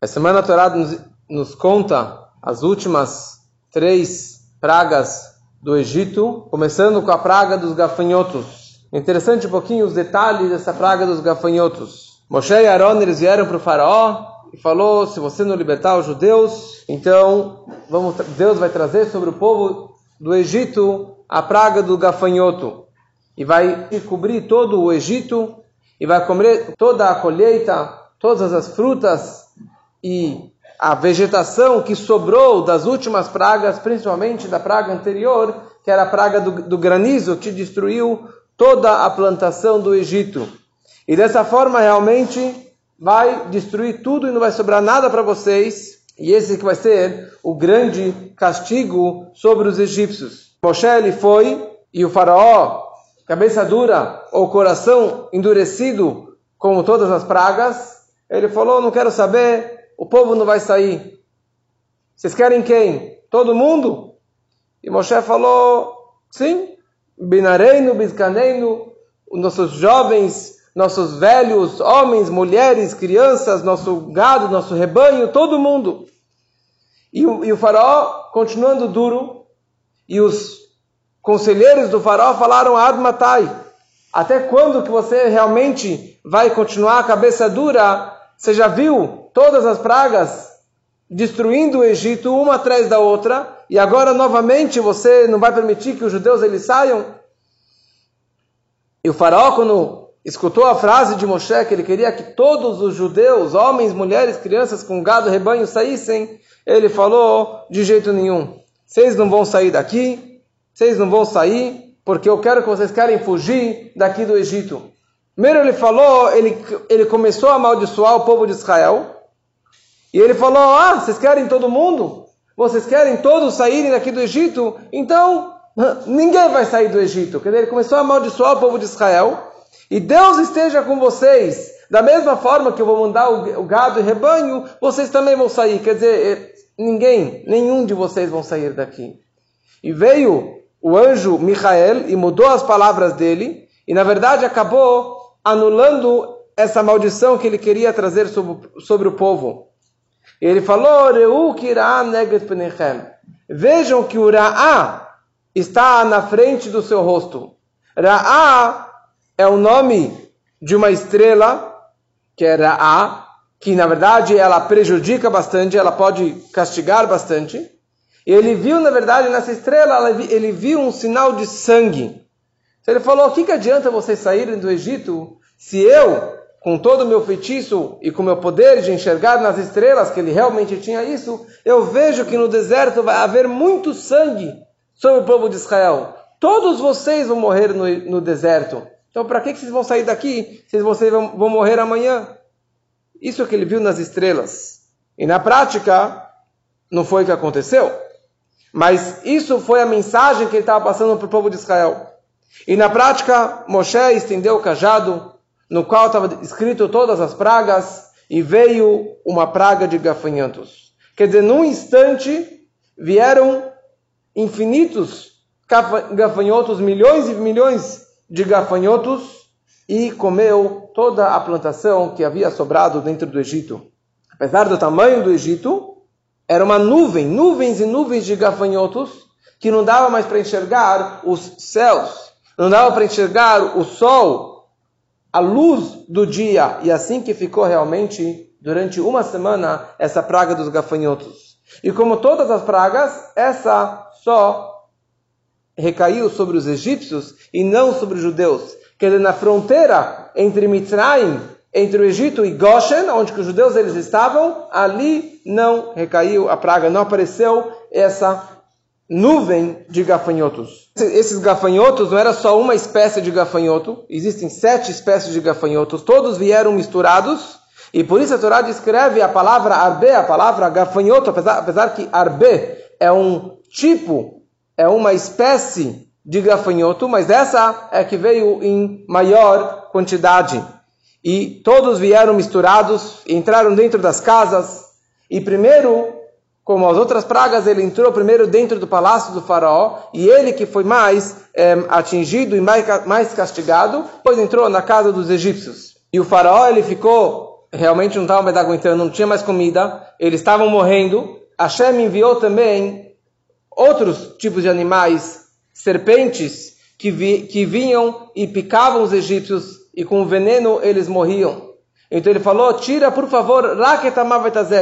A semana Torá nos, nos conta as últimas três pragas do Egito, começando com a praga dos gafanhotos. Interessante um pouquinho os detalhes dessa praga dos gafanhotos. Moshe e Aaron eles vieram para o faraó e falou: se você não libertar os judeus, então vamos, Deus vai trazer sobre o povo do Egito a praga do gafanhoto e vai cobrir todo o Egito e vai comer toda a colheita, todas as frutas e a vegetação que sobrou das últimas pragas, principalmente da praga anterior, que era a praga do, do granizo, que destruiu toda a plantação do Egito. E dessa forma, realmente, vai destruir tudo e não vai sobrar nada para vocês. E esse que vai ser o grande castigo sobre os egípcios. Moshe ele foi e o faraó, cabeça dura ou coração endurecido, como todas as pragas, ele falou: Não quero saber, o povo não vai sair. Vocês querem quem? Todo mundo? E Moshe falou, sim, Binareino, Biscaneino, nossos jovens, nossos velhos, homens, mulheres, crianças, nosso gado, nosso rebanho, todo mundo. E o, e o faraó, continuando duro, e os conselheiros do faraó falaram, Admatai, até quando que você realmente vai continuar a cabeça dura? Você já viu todas as pragas destruindo o Egito uma atrás da outra, e agora novamente você não vai permitir que os judeus eles saiam? E o faraó, quando escutou a frase de Moshe, que ele queria que todos os judeus, homens, mulheres, crianças com gado, rebanho, saíssem, ele falou, de jeito nenhum, vocês não vão sair daqui, vocês não vão sair, porque eu quero que vocês querem fugir daqui do Egito. Primeiro ele falou, ele, ele começou a amaldiçoar o povo de Israel, e ele falou: Ah, vocês querem todo mundo? Vocês querem todos saírem daqui do Egito? Então, ninguém vai sair do Egito. Quer dizer, ele começou a amaldiçoar o povo de Israel. E Deus esteja com vocês. Da mesma forma que eu vou mandar o gado e rebanho, vocês também vão sair. Quer dizer, eh, ninguém, nenhum de vocês vão sair daqui. E veio o anjo Michael e mudou as palavras dele. E na verdade acabou anulando essa maldição que ele queria trazer sobre, sobre o povo. Ele falou. Vejam que o Ra'á está na frente do seu rosto. Ra'á é o nome de uma estrela, que é Ra'á, que na verdade ela prejudica bastante, ela pode castigar bastante. Ele viu, na verdade, nessa estrela, ele viu um sinal de sangue. Ele falou: o que, que adianta vocês saírem do Egito se eu com todo o meu feitiço e com o meu poder de enxergar nas estrelas, que ele realmente tinha isso, eu vejo que no deserto vai haver muito sangue sobre o povo de Israel. Todos vocês vão morrer no, no deserto. Então, para que, vocês vão sair daqui se vocês vão, vão morrer amanhã? Isso que ele viu nas estrelas. E na prática, não foi o que aconteceu. Mas isso foi a mensagem que ele estava passando para o povo de Israel. E na prática, Moshe estendeu o cajado no qual estava escrito todas as pragas, e veio uma praga de gafanhotos. Quer dizer, num instante vieram infinitos gafanhotos, milhões e milhões de gafanhotos, e comeu toda a plantação que havia sobrado dentro do Egito. Apesar do tamanho do Egito, era uma nuvem, nuvens e nuvens de gafanhotos, que não dava mais para enxergar os céus, não dava para enxergar o sol, a luz do dia, e assim que ficou realmente durante uma semana essa praga dos gafanhotos. E como todas as pragas, essa só recaiu sobre os egípcios e não sobre os judeus. Quer dizer, na fronteira entre Mitzrayim, entre o Egito e Goshen, onde os judeus eles estavam, ali não recaiu a praga, não apareceu essa nuvem de gafanhotos. Esses gafanhotos não era só uma espécie de gafanhoto, existem sete espécies de gafanhotos, todos vieram misturados, e por isso a Torá descreve a palavra arbe, a palavra gafanhoto, apesar, apesar que arbe é um tipo, é uma espécie de gafanhoto, mas essa é que veio em maior quantidade. E todos vieram misturados, entraram dentro das casas, e primeiro como as outras pragas, ele entrou primeiro dentro do palácio do faraó, e ele que foi mais é, atingido e mais, mais castigado, depois entrou na casa dos egípcios. E o faraó, ele ficou realmente não estavam mais aguentando, não tinha mais comida, eles estavam morrendo. Hashem enviou também outros tipos de animais, serpentes, que, vi, que vinham e picavam os egípcios e com o veneno eles morriam. Então ele falou: tira, por favor,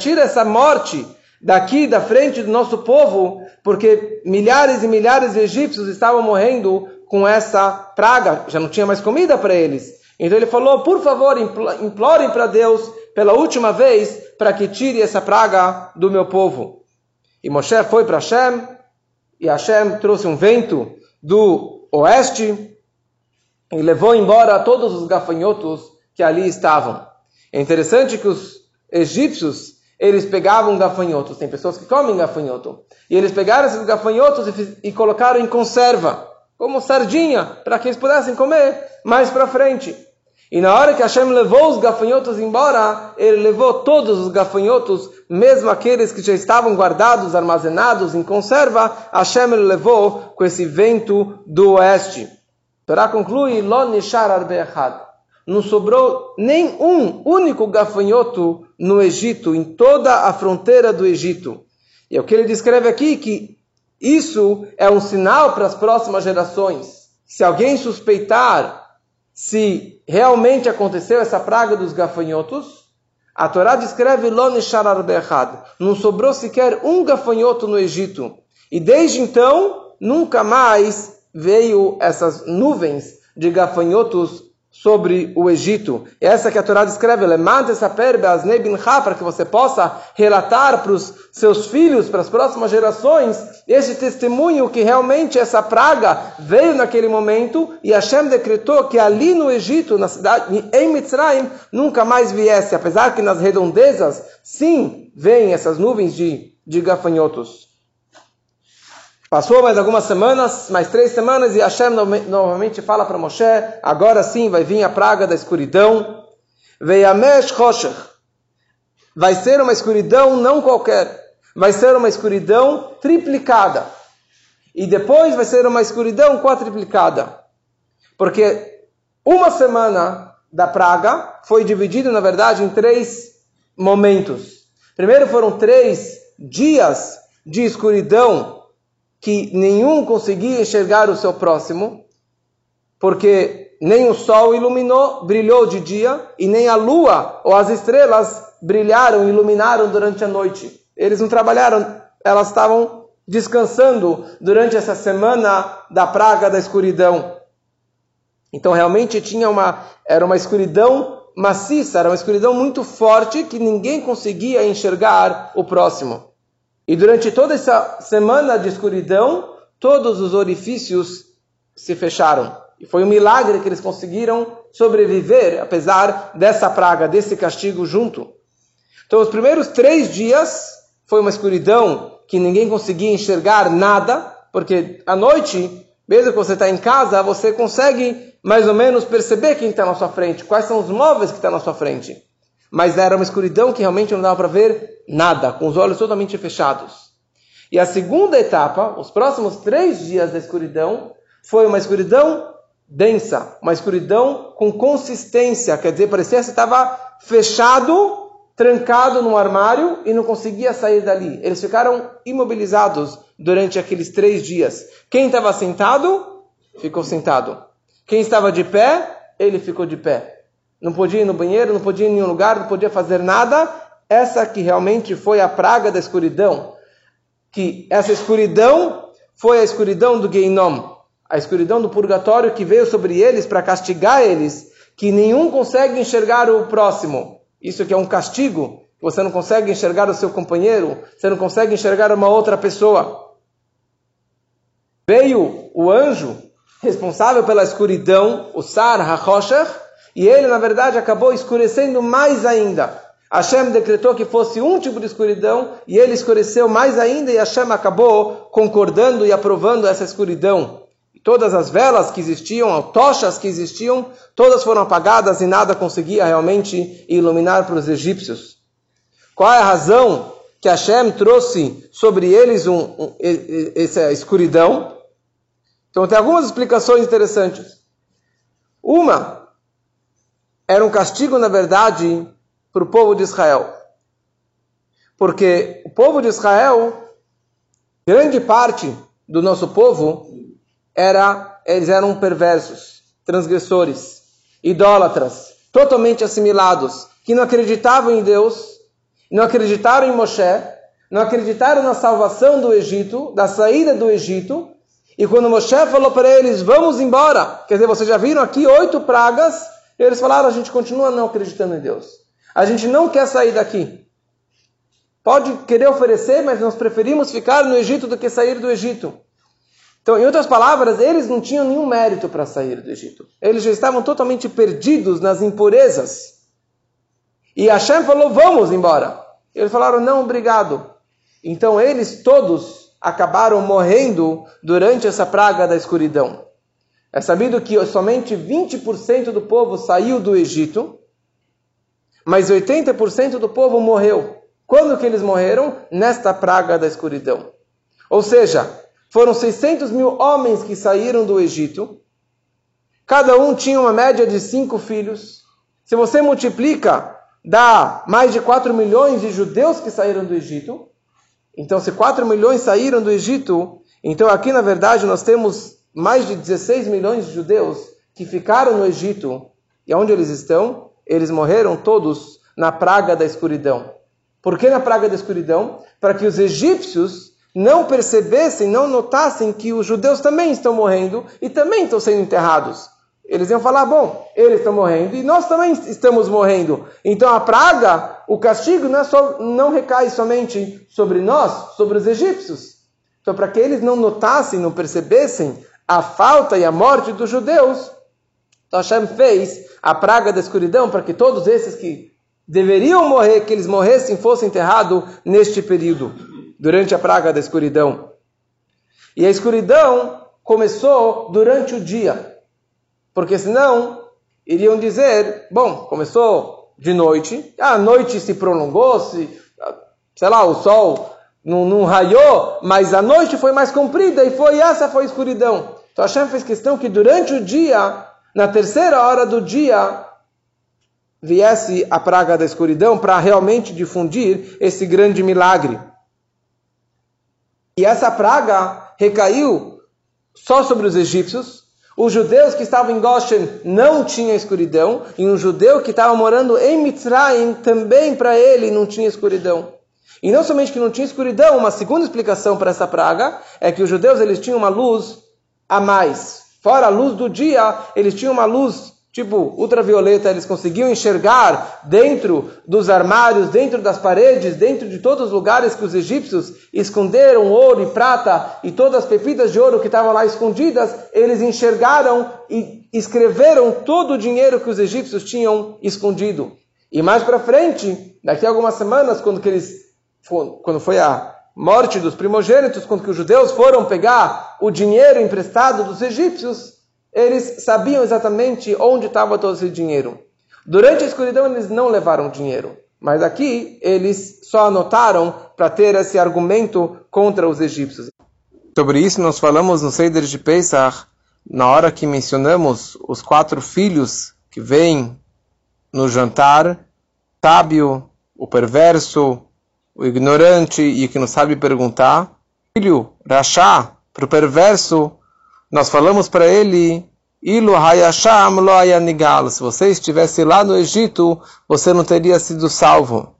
tira essa morte daqui da frente do nosso povo, porque milhares e milhares de egípcios estavam morrendo com essa praga, já não tinha mais comida para eles. Então ele falou: por favor, implorem para Deus pela última vez para que tire essa praga do meu povo. E Moshe foi para Hashem, e Hashem trouxe um vento do oeste e levou embora todos os gafanhotos que ali estavam. É interessante que os egípcios eles pegavam gafanhotos. Tem pessoas que comem gafanhoto. E eles pegaram esses gafanhotos e, e colocaram em conserva, como sardinha, para que eles pudessem comer mais para frente. E na hora que Hashem levou os gafanhotos embora, ele levou todos os gafanhotos, mesmo aqueles que já estavam guardados, armazenados em conserva, Hashem levou com esse vento do oeste. Torá conclui, Lo nishar Não sobrou nem um único gafanhoto no Egito, em toda a fronteira do Egito. E é o que ele descreve aqui, que isso é um sinal para as próximas gerações. Se alguém suspeitar se realmente aconteceu essa praga dos gafanhotos, a Torá descreve não sobrou sequer um gafanhoto no Egito. E desde então, nunca mais veio essas nuvens de gafanhotos sobre o Egito. Essa que a Torá descreve, para que você possa relatar para os seus filhos, para as próximas gerações, esse testemunho que realmente essa praga veio naquele momento e Hashem decretou que ali no Egito, na cidade, em Mitzrayim, nunca mais viesse, apesar que nas redondezas, sim, vêm essas nuvens de, de gafanhotos. Passou mais algumas semanas, mais três semanas, e Hashem novamente fala para Moshe: agora sim vai vir a praga da escuridão. Veiamesh Roshech. Vai ser uma escuridão não qualquer, vai ser uma escuridão triplicada. E depois vai ser uma escuridão quadriplicada. Porque uma semana da praga foi dividida, na verdade, em três momentos. Primeiro foram três dias de escuridão que nenhum conseguia enxergar o seu próximo, porque nem o sol iluminou, brilhou de dia, e nem a lua ou as estrelas brilharam, iluminaram durante a noite. Eles não trabalharam, elas estavam descansando durante essa semana da praga da escuridão. Então realmente tinha uma era uma escuridão maciça, era uma escuridão muito forte que ninguém conseguia enxergar o próximo. E durante toda essa semana de escuridão, todos os orifícios se fecharam. E foi um milagre que eles conseguiram sobreviver, apesar dessa praga, desse castigo junto. Então, os primeiros três dias foi uma escuridão que ninguém conseguia enxergar nada, porque à noite, mesmo que você está em casa, você consegue mais ou menos perceber quem está na sua frente, quais são os móveis que estão na sua frente. Mas era uma escuridão que realmente não dava para ver nada, com os olhos totalmente fechados. E a segunda etapa, os próximos três dias da escuridão, foi uma escuridão densa, uma escuridão com consistência, quer dizer, parecia que você estava fechado, trancado num armário e não conseguia sair dali. Eles ficaram imobilizados durante aqueles três dias. Quem estava sentado, ficou sentado. Quem estava de pé, ele ficou de pé. Não podia ir no banheiro, não podia ir em nenhum lugar, não podia fazer nada, essa que realmente foi a praga da escuridão, que essa escuridão foi a escuridão do Geinom, a escuridão do purgatório que veio sobre eles para castigar eles, que nenhum consegue enxergar o próximo. Isso que é um castigo, você não consegue enxergar o seu companheiro, você não consegue enxergar uma outra pessoa. Veio o anjo responsável pela escuridão, o Sar HaChoshech, e ele, na verdade, acabou escurecendo mais ainda. Hashem decretou que fosse um tipo de escuridão e ele escureceu mais ainda e Hashem acabou concordando e aprovando essa escuridão. todas as velas que existiam, tochas que existiam, todas foram apagadas e nada conseguia realmente iluminar para os egípcios. Qual é a razão que Hashem trouxe sobre eles um, um, essa escuridão? Então tem algumas explicações interessantes. Uma era um castigo, na verdade, para o povo de Israel. Porque o povo de Israel, grande parte do nosso povo, era, eles eram perversos, transgressores, idólatras, totalmente assimilados, que não acreditavam em Deus, não acreditaram em Moshe, não acreditaram na salvação do Egito, da saída do Egito, e quando Moshe falou para eles, vamos embora, quer dizer, vocês já viram aqui oito pragas, eles falaram, a gente continua não acreditando em Deus. A gente não quer sair daqui. Pode querer oferecer, mas nós preferimos ficar no Egito do que sair do Egito. Então, em outras palavras, eles não tinham nenhum mérito para sair do Egito. Eles já estavam totalmente perdidos nas impurezas. E Hashem falou: vamos embora. Eles falaram: não, obrigado. Então, eles todos acabaram morrendo durante essa praga da escuridão. É sabido que somente 20% do povo saiu do Egito, mas 80% do povo morreu. Quando que eles morreram? Nesta praga da escuridão. Ou seja, foram 600 mil homens que saíram do Egito. Cada um tinha uma média de cinco filhos. Se você multiplica, dá mais de 4 milhões de judeus que saíram do Egito. Então, se 4 milhões saíram do Egito, então aqui na verdade nós temos mais de 16 milhões de judeus que ficaram no Egito. E onde eles estão? Eles morreram todos na praga da escuridão. Por que na praga da escuridão? Para que os egípcios não percebessem, não notassem que os judeus também estão morrendo e também estão sendo enterrados. Eles iam falar: bom, eles estão morrendo e nós também estamos morrendo. Então a praga, o castigo não, é só, não recai somente sobre nós, sobre os egípcios. Então, para que eles não notassem, não percebessem a falta e a morte dos judeus, então Hashem fez a praga da escuridão para que todos esses que deveriam morrer, que eles morressem, fossem enterrados neste período durante a praga da escuridão. E a escuridão começou durante o dia, porque senão iriam dizer, bom, começou de noite, a noite se prolongou, se, sei lá, o sol não, não raiou, mas a noite foi mais comprida e foi essa foi a escuridão. Então Hashem fez questão que durante o dia, na terceira hora do dia, viesse a praga da escuridão para realmente difundir esse grande milagre. E essa praga recaiu só sobre os egípcios. Os judeus que estavam em Goshen não tinham escuridão. E um judeu que estava morando em Mitzrayim também para ele não tinha escuridão. E não somente que não tinha escuridão, uma segunda explicação para essa praga é que os judeus eles tinham uma luz a mais. Fora a luz do dia, eles tinham uma luz tipo ultravioleta, eles conseguiam enxergar dentro dos armários, dentro das paredes, dentro de todos os lugares que os egípcios esconderam ouro e prata e todas as pepitas de ouro que estavam lá escondidas, eles enxergaram e escreveram todo o dinheiro que os egípcios tinham escondido. E mais para frente, daqui a algumas semanas, quando eles quando foi a morte dos primogênitos, quando os judeus foram pegar o dinheiro emprestado dos egípcios, eles sabiam exatamente onde estava todo esse dinheiro. Durante a escuridão eles não levaram dinheiro, mas aqui eles só anotaram para ter esse argumento contra os egípcios. Sobre isso nós falamos no Seder de Pesach, na hora que mencionamos os quatro filhos que vêm no jantar, sábio, o perverso, o ignorante e que não sabe perguntar. Filho, Rachá, para o perverso, nós falamos para ele, Ilu hayasham lo hayanigal. Se você estivesse lá no Egito, você não teria sido salvo.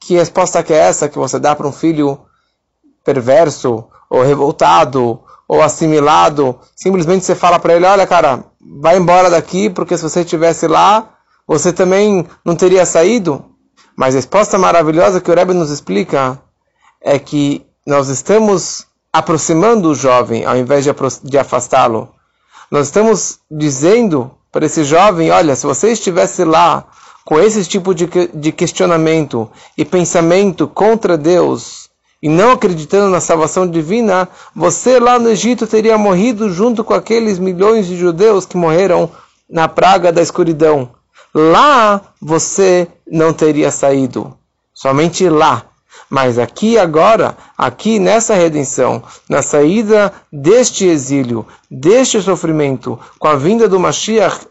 Que resposta que é essa que você dá para um filho perverso, ou revoltado, ou assimilado? Simplesmente você fala para ele, olha cara, vai embora daqui, porque se você estivesse lá, você também não teria saído. Mas a resposta maravilhosa que o Rebbe nos explica é que nós estamos aproximando o jovem ao invés de afastá-lo. Nós estamos dizendo para esse jovem: olha, se você estivesse lá com esse tipo de, de questionamento e pensamento contra Deus e não acreditando na salvação divina, você lá no Egito teria morrido junto com aqueles milhões de judeus que morreram na praga da escuridão. Lá você não teria saído. Somente lá mas aqui agora, aqui nessa redenção, na saída deste exílio, deste sofrimento, com a vinda do Mashiach,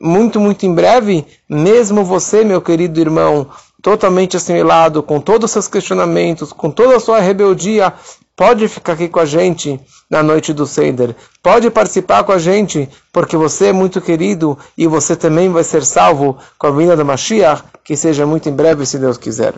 muito, muito em breve, mesmo você, meu querido irmão, totalmente assimilado, com todos os seus questionamentos, com toda a sua rebeldia, pode ficar aqui com a gente na noite do Seder. Pode participar com a gente, porque você é muito querido e você também vai ser salvo com a vinda do Mashiach, que seja muito em breve, se Deus quiser.